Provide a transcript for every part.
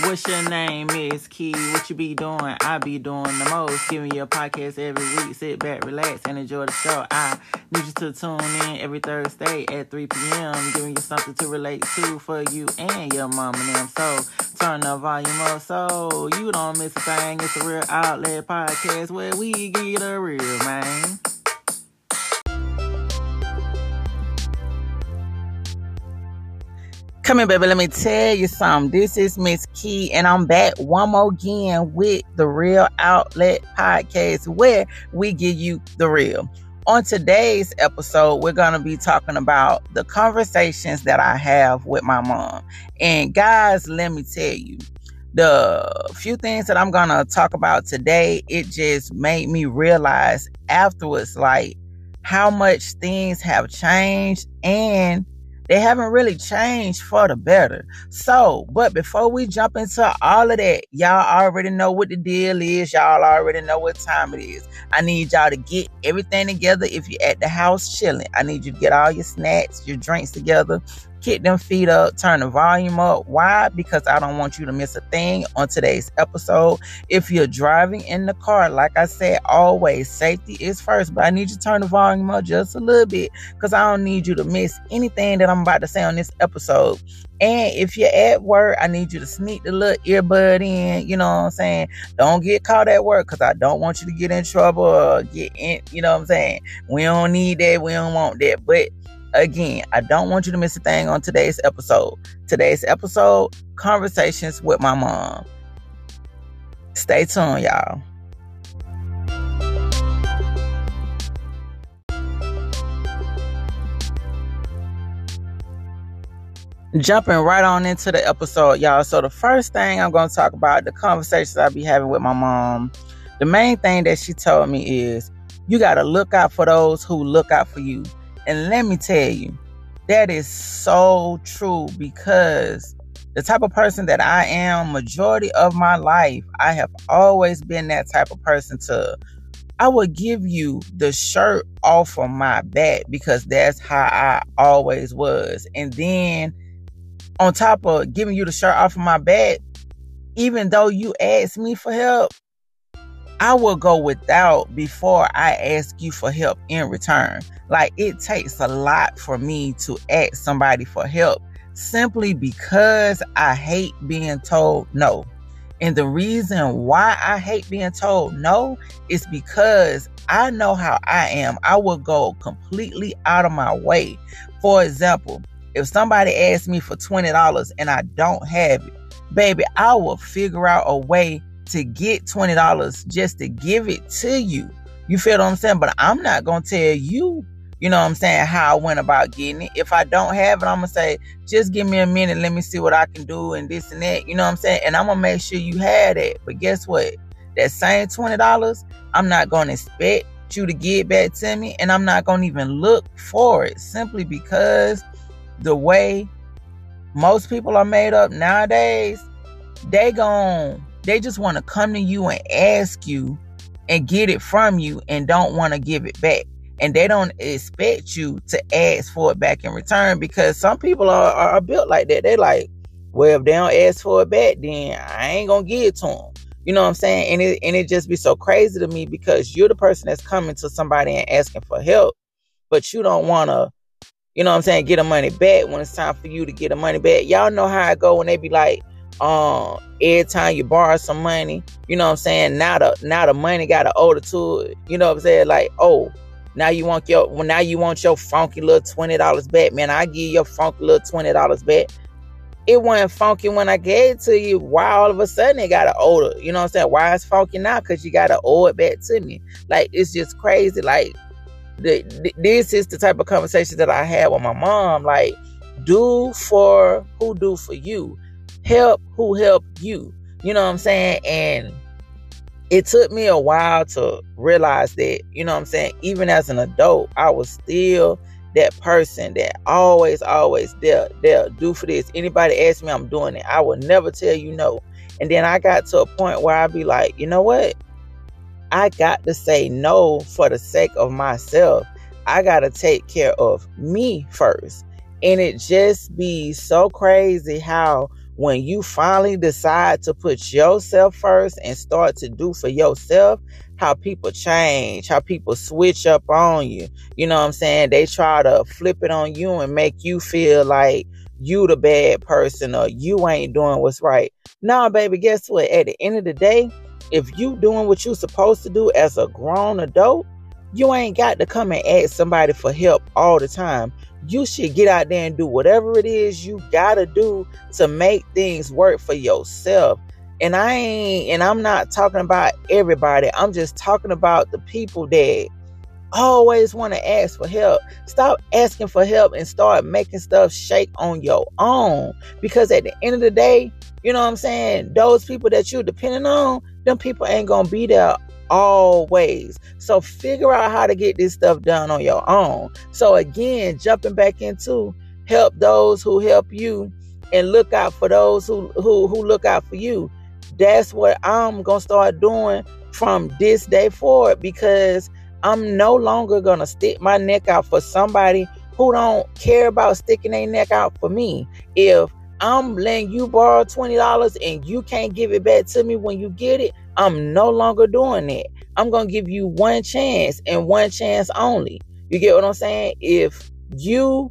What's your name, Mizz Kei? What you be doing? I be doing the most. Giving you a podcast every week. Sit back, relax, and enjoy the show. I need you to tune in every Thursday at 3 p.m. Giving you something to relate to for you and your mom and them. So turn the volume up so you don't miss a thing. It's a real outlet podcast where we get a real man. Come here, baby. Let me tell you something. This is Mizz Kei, and I'm back one more again with the Real Outlet Podcast, where we give you the real. On today's episode, we're going to be talking about the conversations that I have with my mom. And guys, let me tell you, the few things that I'm going to talk about today, it just made me realize afterwards, like, how much things have changed and they haven't really changed for the better. So, but before we jump into all of that, y'all already know what the deal is. Y'all already know what time it is. I need y'all to get everything together if you're at the house chilling. I need you to get all your snacks, your drinks together kick them feet up, turn the volume up. Why? Because I don't want you to miss a thing on today's episode. If you're driving in the car, like I said, always safety is first, but I need you to turn the volume up just a little bit because I don't need you to miss anything that I'm about to say on this episode. And if you're at work, I need you to sneak the little earbud in. You know what I'm saying? Don't get caught at work because I don't want you to get in trouble or get in. You know what I'm saying? We don't need that. We don't want that. But Again, I don't want you to miss a thing on today's episode. Today's episode conversations with my mom. Stay tuned, y'all. Jumping right on into the episode, y'all. So, the first thing I'm going to talk about the conversations I'll be having with my mom. The main thing that she told me is you got to look out for those who look out for you. And let me tell you, that is so true because the type of person that I am, majority of my life, I have always been that type of person to I would give you the shirt off of my back because that's how I always was. And then on top of giving you the shirt off of my back, even though you asked me for help, I will go without before I ask you for help in return. Like it takes a lot for me to ask somebody for help simply because I hate being told no. And the reason why I hate being told no is because I know how I am. I will go completely out of my way. For example, if somebody asks me for $20 and I don't have it, baby, I will figure out a way to get $20 just to give it to you. You feel what I'm saying? But I'm not going to tell you you know what I'm saying, how I went about getting it. If I don't have it, I'm gonna say, just give me a minute, let me see what I can do and this and that. You know what I'm saying? And I'm gonna make sure you had it. But guess what? That same $20, I'm not gonna expect you to get back to me, and I'm not gonna even look for it simply because the way most people are made up nowadays, they gon' they just want to come to you and ask you and get it from you and don't want to give it back and they don't expect you to ask for it back in return because some people are, are built like that. They're like, well, if they don't ask for it back, then I ain't gonna give it to them. You know what I'm saying? And it and it just be so crazy to me because you're the person that's coming to somebody and asking for help, but you don't wanna, you know what I'm saying, get the money back when it's time for you to get the money back. Y'all know how I go when they be like, um, every time you borrow some money, you know what I'm saying? Now the now the money got an odor to it. You know what I'm saying? Like, oh, now you want your well, now you want your funky little twenty dollars back, man. I give you your funky little twenty dollars back. It wasn't funky when I gave it to you. Why all of a sudden it got an odor? You know what I'm saying? Why it's funky now? Cause you gotta owe it back to me. Like it's just crazy. Like the, the, this is the type of conversation that I had with my mom. Like, do for who do for you, help who help you. You know what I'm saying? And it took me a while to realize that, you know what I'm saying? Even as an adult, I was still that person that always, always they'll, they'll do for this. Anybody ask me, I'm doing it. I will never tell you no. And then I got to a point where I'd be like, you know what? I got to say no for the sake of myself. I got to take care of me first. And it just be so crazy how when you finally decide to put yourself first and start to do for yourself, how people change, how people switch up on you. You know what I'm saying? They try to flip it on you and make you feel like you the bad person or you ain't doing what's right. Nah, baby, guess what? At the end of the day, if you doing what you supposed to do as a grown adult, you ain't got to come and ask somebody for help all the time. You should get out there and do whatever it is you gotta do to make things work for yourself. And I ain't, and I'm not talking about everybody. I'm just talking about the people that always want to ask for help. Stop asking for help and start making stuff shake on your own. Because at the end of the day, you know what I'm saying? Those people that you're depending on, them people ain't gonna be there always. So figure out how to get this stuff done on your own. So again, jumping back into help those who help you and look out for those who who who look out for you. That's what I'm gonna start doing from this day forward because I'm no longer gonna stick my neck out for somebody who don't care about sticking their neck out for me. If I'm letting you borrow $20 and you can't give it back to me when you get it, I'm no longer doing that. I'm going to give you one chance and one chance only. You get what I'm saying? If you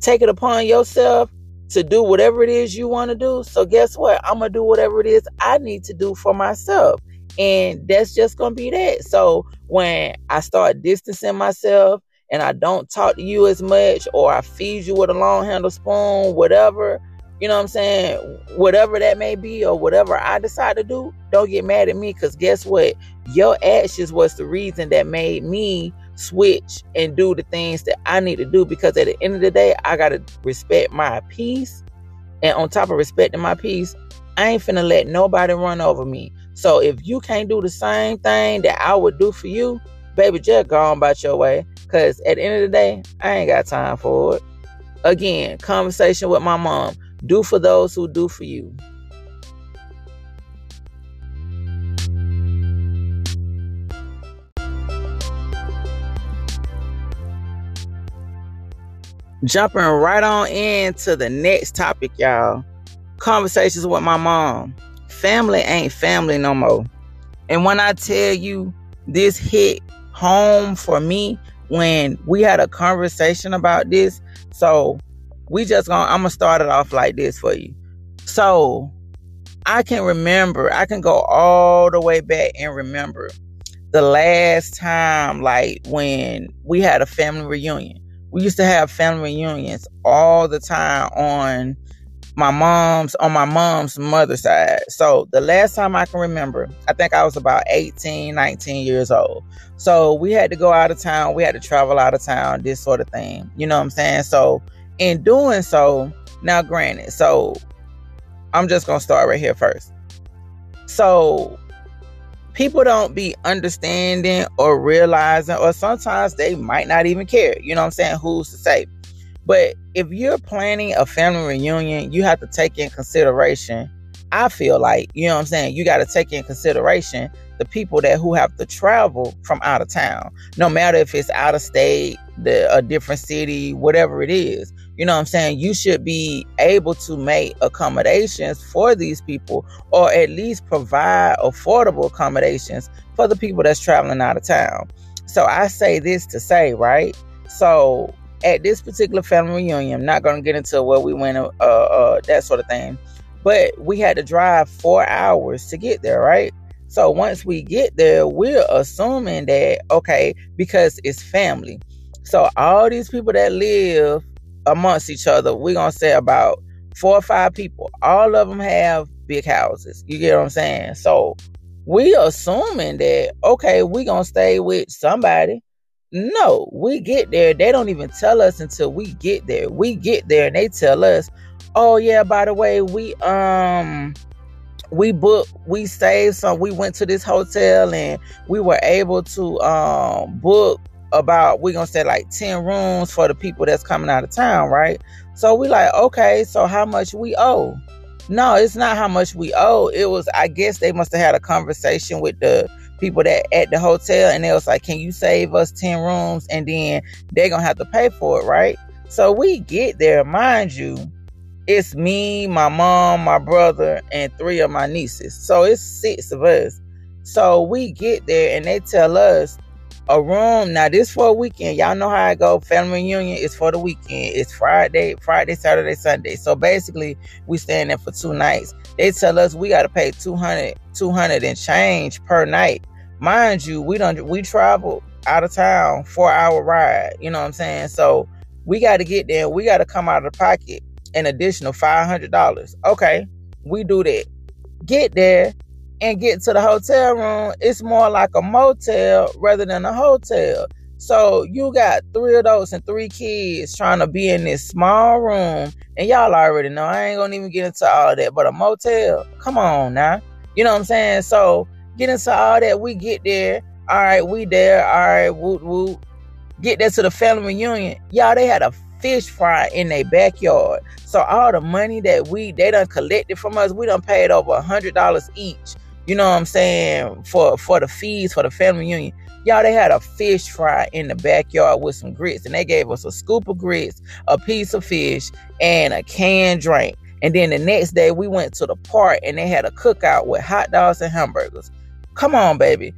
take it upon yourself to do whatever it is you want to do, so guess what? I'm going to do whatever it is I need to do for myself. And that's just going to be that. So when I start distancing myself and I don't talk to you as much or I feed you with a long handle spoon, whatever, you know what I'm saying? Whatever that may be or whatever I decide to do, don't get mad at me because guess what? Your actions was the reason that made me switch and do the things that I need to do because at the end of the day, I got to respect my peace. And on top of respecting my peace, I ain't finna let nobody run over me. So if you can't do the same thing that I would do for you, baby, just go on about your way. Cause at the end of the day, I ain't got time for it. Again, conversation with my mom. Do for those who do for you. Jumping right on into the next topic, y'all. Conversations with my mom. Family ain't family no more. And when I tell you this hit home for me when we had a conversation about this, so we just gonna I'm gonna start it off like this for you. So I can remember, I can go all the way back and remember the last time, like when we had a family reunion. We used to have family reunions all the time on my mom's on my mom's mother's side. So the last time I can remember, I think I was about 18, 19 years old. So we had to go out of town, we had to travel out of town, this sort of thing. You know what I'm saying? So in doing so, now granted, so I'm just gonna start right here first. So people don't be understanding or realizing, or sometimes they might not even care. You know what I'm saying? Who's to say? But if you're planning a family reunion, you have to take in consideration. I feel like, you know what I'm saying? You got to take in consideration the people that who have to travel from out of town, no matter if it's out of state, the, a different city, whatever it is. You know what I'm saying? You should be able to make accommodations for these people or at least provide affordable accommodations for the people that's traveling out of town. So I say this to say, right? So at this particular family reunion, I'm not going to get into where we went, uh, uh, that sort of thing, but we had to drive four hours to get there, right? So once we get there, we're assuming that, okay, because it's family. So all these people that live amongst each other. We're gonna say about four or five people. All of them have big houses. You get what I'm saying? So we assuming that okay, we gonna stay with somebody. No, we get there. They don't even tell us until we get there. We get there and they tell us, oh yeah, by the way, we um we booked we saved some we went to this hotel and we were able to um book about we're gonna say like 10 rooms for the people that's coming out of town right? So we like okay so how much we owe? No it's not how much we owe. It was i guess they must have had a conversation with the people that at the hotel and they was like can you save us 10 rooms? And then they're gonna have to pay for it right? So we get there. Mind you it's me, my mom, my brother, and three of my nieces. So it's six of us. So we get there and they tell us a room. Now this for a weekend. Y'all know how I go. Family reunion is for the weekend. It's Friday, Friday, Saturday, Sunday. So basically, we staying there for two nights. They tell us we got to pay 200, 200 and change per night. Mind you, we don't we travel out of town, four hour ride. You know what I'm saying? So we got to get there. We got to come out of the pocket an additional five hundred dollars. Okay, we do that. Get there and get to the hotel room, it's more like a motel rather than a hotel. So you got three adults and three kids trying to be in this small room, and y'all already know I ain't gonna even get into all that. But a motel, come on now, you know what I'm saying? So get into all that. We get there, all right, we there, all right, woot woot. Get there to the family reunion, y'all. They had a fish fry in their backyard. So all the money that we they done collected from us, we done paid over a hundred dollars each you know what I'm saying, for for the fees for the family reunion. Y'all, they had a fish fry in the backyard with some grits, and they gave us a scoop of grits, a piece of fish, and a canned drink. And then the next day, we went to the park, and they had a cookout with hot dogs and hamburgers. Come on, baby.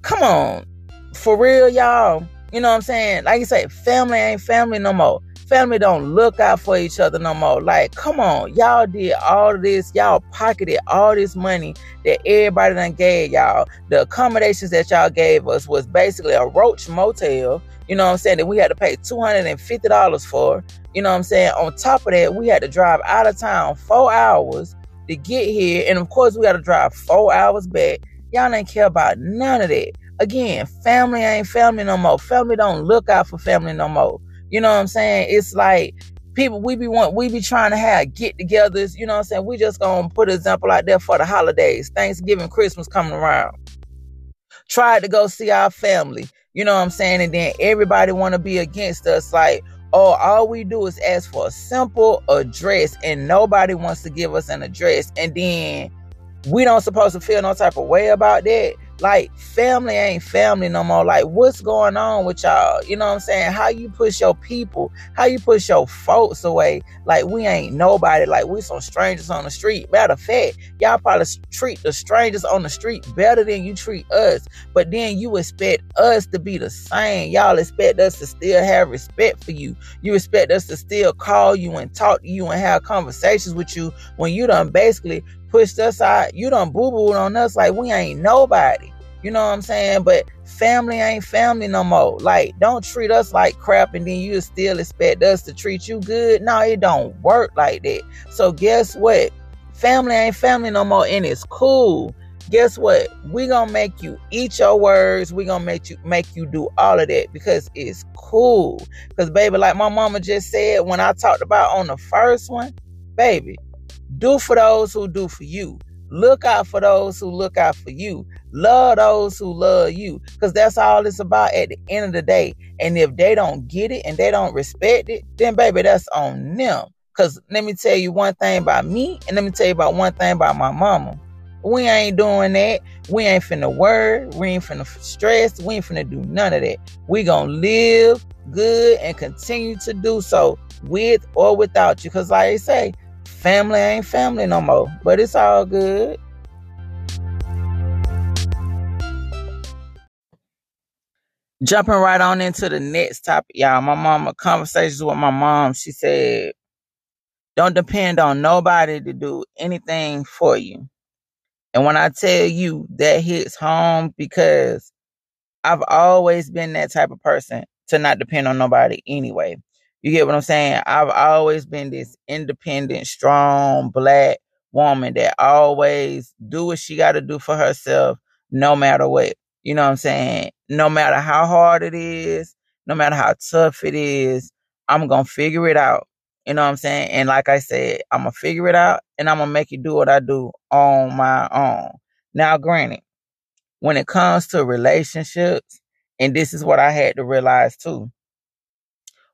Come on. For real, y'all. You know what I'm saying? Like you say, family ain't family no more family don't look out for each other no more. Like, come on, y'all did all this, y'all pocketed all this money that everybody done gave y'all. The accommodations that y'all gave us was basically a roach motel. You know what I'm saying? That we had to pay $250 for. You know what I'm saying? On top of that, we had to drive out of town four hours to get here. And of course, we got to drive four hours back. Y'all ain't care about none of that. Again, family ain't family no more. Family don't look out for family no more. You know what I'm saying? It's like people we be want we be trying to have get-togethers. You know what I'm saying? We just gonna put an example out there for the holidays, Thanksgiving, Christmas coming around. Tried to go see our family. You know what I'm saying? And then everybody want to be against us. Like, oh, all we do is ask for a simple address, and nobody wants to give us an address. And then we don't supposed to feel no type of way about that. Like family ain't family no more. Like what's going on with y'all? You know what I'm saying? How you push your people, how you push your folks away. Like we ain't nobody. Like we some strangers on the street. Matter of fact, y'all probably treat the strangers on the street better than you treat us. But then you expect us to be the same. Y'all expect us to still have respect for you. You expect us to still call you and talk to you and have conversations with you when you done basically pushed us out. You done boo booed on us like we ain't nobody. You know what I'm saying? But family ain't family no more. Like, don't treat us like crap and then you still expect us to treat you good. No, it don't work like that. So guess what? Family ain't family no more, and it's cool. Guess what? We gonna make you eat your words. We gonna make you make you do all of that because it's cool. Cause baby, like my mama just said when I talked about on the first one, baby, do for those who do for you. Look out for those who look out for you. Love those who love you. Because that's all it's about at the end of the day. And if they don't get it and they don't respect it, then baby, that's on them. Because let me tell you one thing about me, and let me tell you about one thing about my mama. We ain't doing that. We ain't finna worry. We ain't finna stress. We ain't finna do none of that. We gonna live good and continue to do so with or without you. Cause like I say, family ain't family no more. But it's all good. Jumping right on into the next topic, y'all. My mama conversations with my mom. She said, "Don't depend on nobody to do anything for you." And when I tell you that hits home because I've always been that type of person to not depend on nobody anyway. You get what I'm saying? I've always been this independent, strong black woman that always do what she got to do for herself, no matter what. You know what I'm saying? No matter how hard it is, no matter how tough it is, I'm going to figure it out. You know what I'm saying? And like I said, I'm going to figure it out and I'm going to make you do what I do on my own. Now, granted, when it comes to relationships, and this is what I had to realize too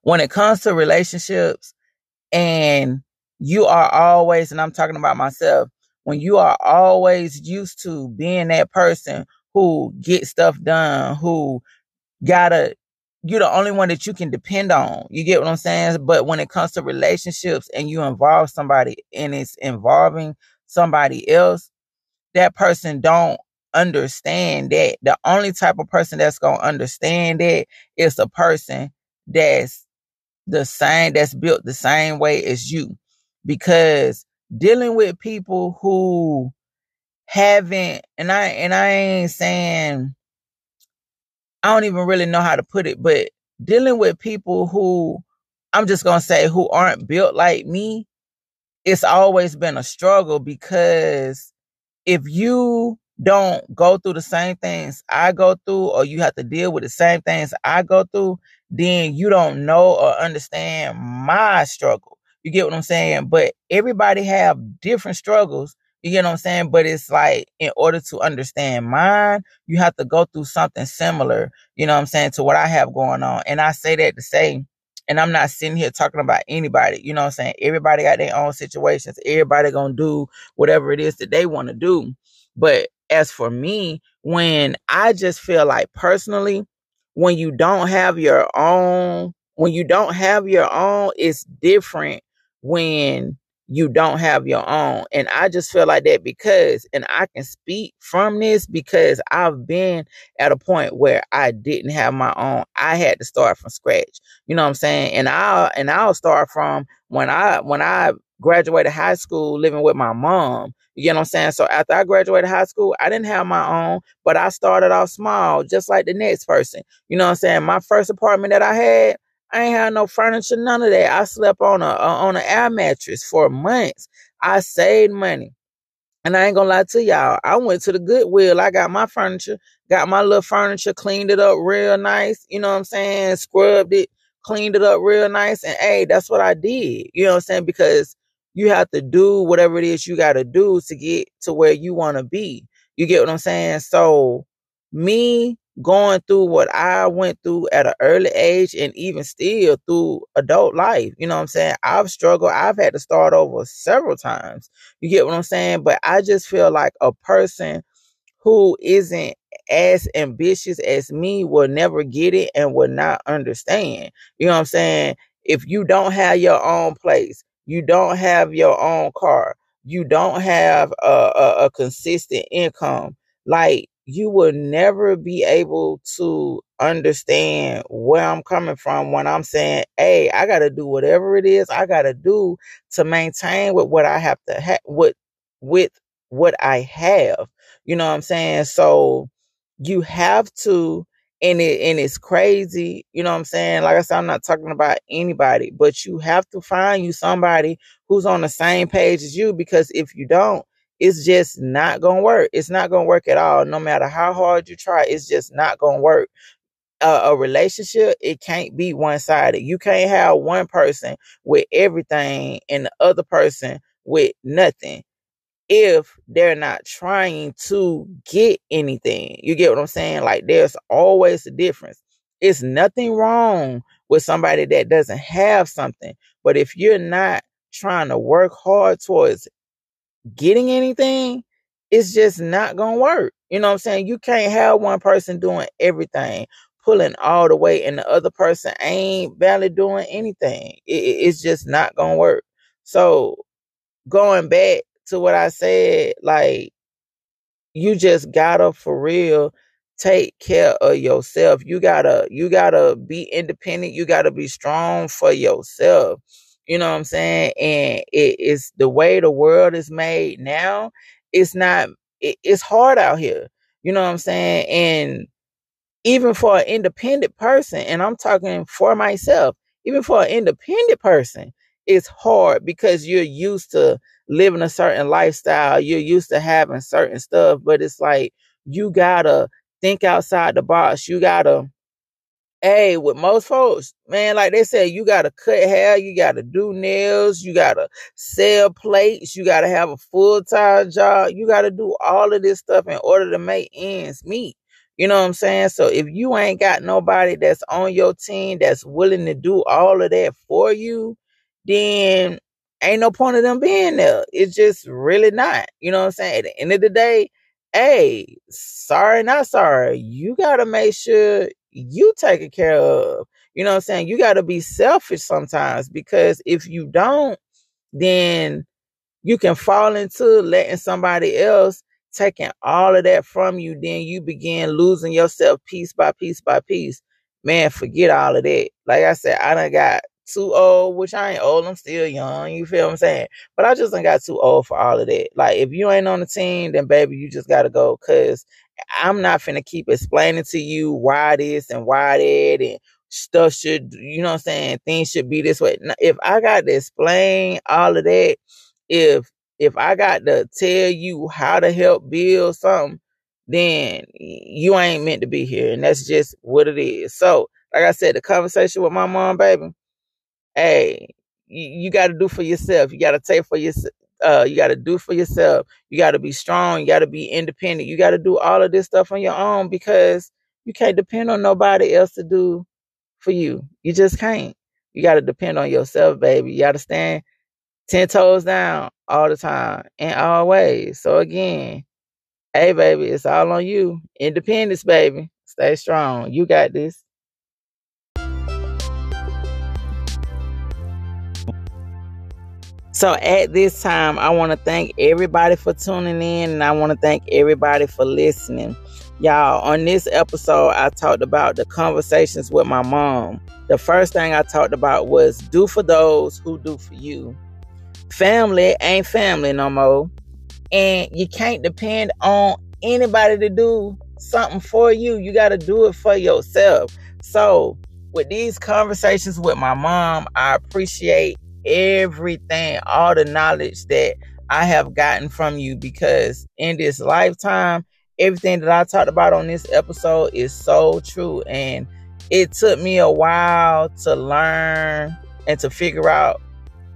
when it comes to relationships and you are always, and I'm talking about myself, when you are always used to being that person who gets stuff done, who gotta you're the only one that you can depend on. You get what I'm saying? But when it comes to relationships and you involve somebody and it's involving somebody else, that person don't understand that. The only type of person that's gonna understand that is a person that's the same, that's built the same way as you. Because dealing with people who haven't and I and I ain't saying I don't even really know how to put it, but dealing with people who I'm just going to say who aren't built like me, it's always been a struggle because if you don't go through the same things I go through or you have to deal with the same things I go through, then you don't know or understand my struggle. You get what I'm saying? But everybody have different struggles you get what I'm saying? But it's like in order to understand mine, you have to go through something similar, you know what I'm saying, to what I have going on. And I say that to say, and I'm not sitting here talking about anybody, you know what I'm saying? Everybody got their own situations. Everybody gonna do whatever it is that they want to do. But as for me, when I just feel like personally, when you don't have your own, when you don't have your own, it's different when you don't have your own. And I just feel like that because, and I can speak from this because I've been at a point where I didn't have my own. I had to start from scratch. You know what I'm saying? And I'll, and I'll start from when I, when I graduated high school living with my mom. You know what I'm saying? So after I graduated high school, I didn't have my own, but I started off small, just like the next person. You know what I'm saying? My first apartment that I had, I ain't had no furniture, none of that. I slept on a, uh, on an air mattress for months. I saved money. And I ain't gonna lie to y'all. I went to the Goodwill. I got my furniture, got my little furniture, cleaned it up real nice. You know what I'm saying? Scrubbed it, cleaned it up real nice. And hey, that's what I did. You know what I'm saying? Because you have to do whatever it is you got to do to get to where you want to be. You get what I'm saying? So, me going through what I went through at an early age and even still through adult life. You know what I'm saying? I've struggled. I've had to start over several times. You get what I'm saying? But I just feel like a person who isn't as ambitious as me will never get it and will not understand. You know what I'm saying? If you don't have your own place, you don't have your own car, you don't have a, a, a consistent income, like you will never be able to understand where I'm coming from when I'm saying, hey, I got to do whatever it is I got to do to maintain with what I have to have, with, with what I have. You know what I'm saying? So you have to, and it, and it's crazy. You know what I'm saying? Like I said, I'm not talking about anybody, but you have to find you somebody who's on the same page as you because if you don't, it's just not gonna work. It's not gonna work at all. No matter how hard you try, it's just not gonna work. Uh, a relationship, it can't be one sided. You can't have one person with everything and the other person with nothing if they're not trying to get anything. You get what I'm saying? Like there's always a difference. It's nothing wrong with somebody that doesn't have something, but if you're not trying to work hard towards getting anything, it's just not gonna work. You know what I'm saying? You can't have one person doing everything, pulling all the way, and the other person ain't barely doing anything. It, it's just not gonna work. So going back to what I said, like you just gotta for real take care of yourself. You gotta you gotta be independent. You gotta be strong for yourself. You know what I'm saying? And it is the way the world is made now. It's not. It, it's hard out here. You know what I'm saying? And even for an independent person, and I'm talking for myself, even for an independent person, it's hard because you're used to living a certain lifestyle. You're used to having certain stuff, but it's like you gotta think outside the box. You gotta Hey, with most folks, man, like they say, you gotta cut hair, you gotta do nails, you gotta sell plates, you gotta have a full time job, you gotta do all of this stuff in order to make ends meet. You know what I'm saying? So if you ain't got nobody that's on your team that's willing to do all of that for you, then ain't no point of them being there. It's just really not. You know what I'm saying? At the end of the day, hey, sorry, not sorry. You gotta make sure you taken care of. You know what I'm saying? You got to be selfish sometimes because if you don't, then you can fall into letting somebody else taking all of that from you. Then you begin losing yourself piece by piece by piece. Man, forget all of that. Like I said, I done got too old, which I ain't old. I'm still young. You feel what I'm saying? But I just done got too old for all of that. Like if you ain't on the team, then baby, you just gotta go. Cause I'm not finna keep explaining to you why this and why that and stuff should, you know what I'm saying? Things should be this way. If I got to explain all of that, if if I got to tell you how to help build something, then you ain't meant to be here. And that's just what it is. So, like I said, the conversation with my mom, baby, hey, you, you got to do for yourself. You got to take for yourself. Uh, you got to do for yourself. You got to be strong. You got to be independent. You got to do all of this stuff on your own because you can't depend on nobody else to do for you. You just can't. You got to depend on yourself, baby. You got to stand 10 toes down all the time and always. So again, hey, baby, it's all on you. Independence, baby. Stay strong. You got this. So at this time, I want to thank everybody for tuning in and I want to thank everybody for listening. Y'all, on this episode, I talked about the conversations with my mom. The first thing I talked about was do for those who do for you. Family ain't family no more. And you can't depend on anybody to do something for you. You got to do it for yourself. So, with these conversations with my mom, I appreciate everything, all the knowledge that I have gotten from you because in this lifetime, everything that I talked about on this episode is so true. And it took me a while to learn and to figure out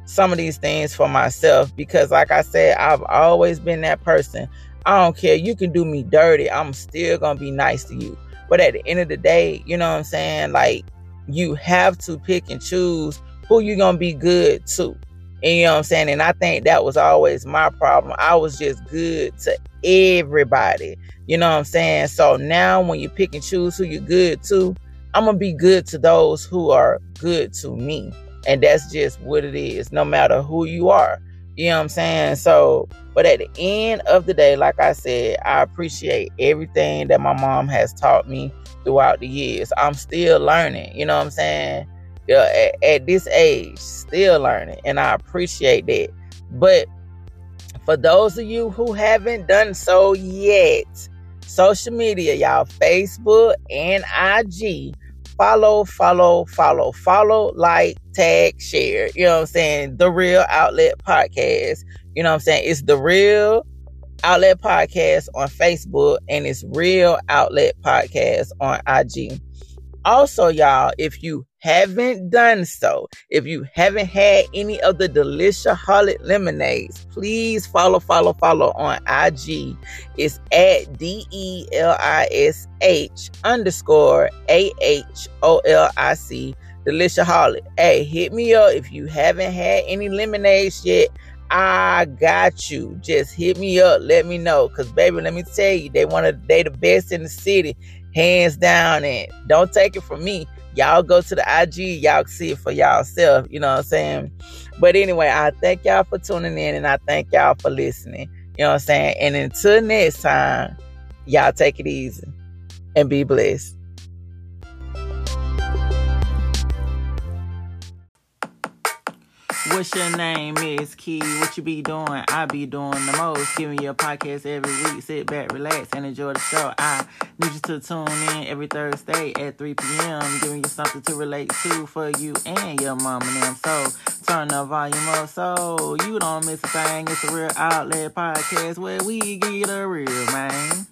some of these things for myself because, like I said, I've always been that person. I don't care. You can do me dirty. I'm still going to be nice to you. But at the end of the day, you know what I'm saying? Like, you have to pick and choose who you gonna be good to. And you know what I'm saying? And I think that was always my problem. I was just good to everybody. You know what I'm saying? So now when you pick and choose who you're good to, I'm gonna be good to those who are good to me. And that's just what it is, no matter who you are. You know what I'm saying? So, but at the end of the day, like I said, I appreciate everything that my mom has taught me throughout the years. I'm still learning, you know what I'm saying? Uh, at, at this age, still learning, and I appreciate that. But for those of you who haven't done so yet, social media, y'all, Facebook and IG, follow, follow, follow, follow, like, tag, share. You know what I'm saying? The Real Outlet Podcast. You know what I'm saying? It's the Real Outlet Podcast on Facebook and it's Real Outlet Podcast on IG. Also, y'all, if you haven't done so, if you haven't had any of the Delishaholic lemonades, please follow, follow, follow on IG. It's at D E L I S H underscore A H O L I C. Delishaholic. Hey, hit me up if you haven't had any lemonades yet. I got you. Just hit me up. Let me know. Cause baby, let me tell you, they of they the best in the city hands down. And don't take it from me. Y'all go to the IG, y'all see it for y'all y'allself. You know what I'm saying? But anyway, I thank y'all for tuning in and I thank y'all for listening. You know what I'm saying? And until next time, y'all take it easy and be blessed. What's your name, Mizz Kei? What you be doing? I be doing the most. Giving you a podcast every week. Sit back, relax, and enjoy the show. I need you to tune in every Thursday at 3 p.m. Giving you something to relate to for you and your mom and them. So turn the volume up so you don't miss a thing. It's a real outlet podcast where we get a real man.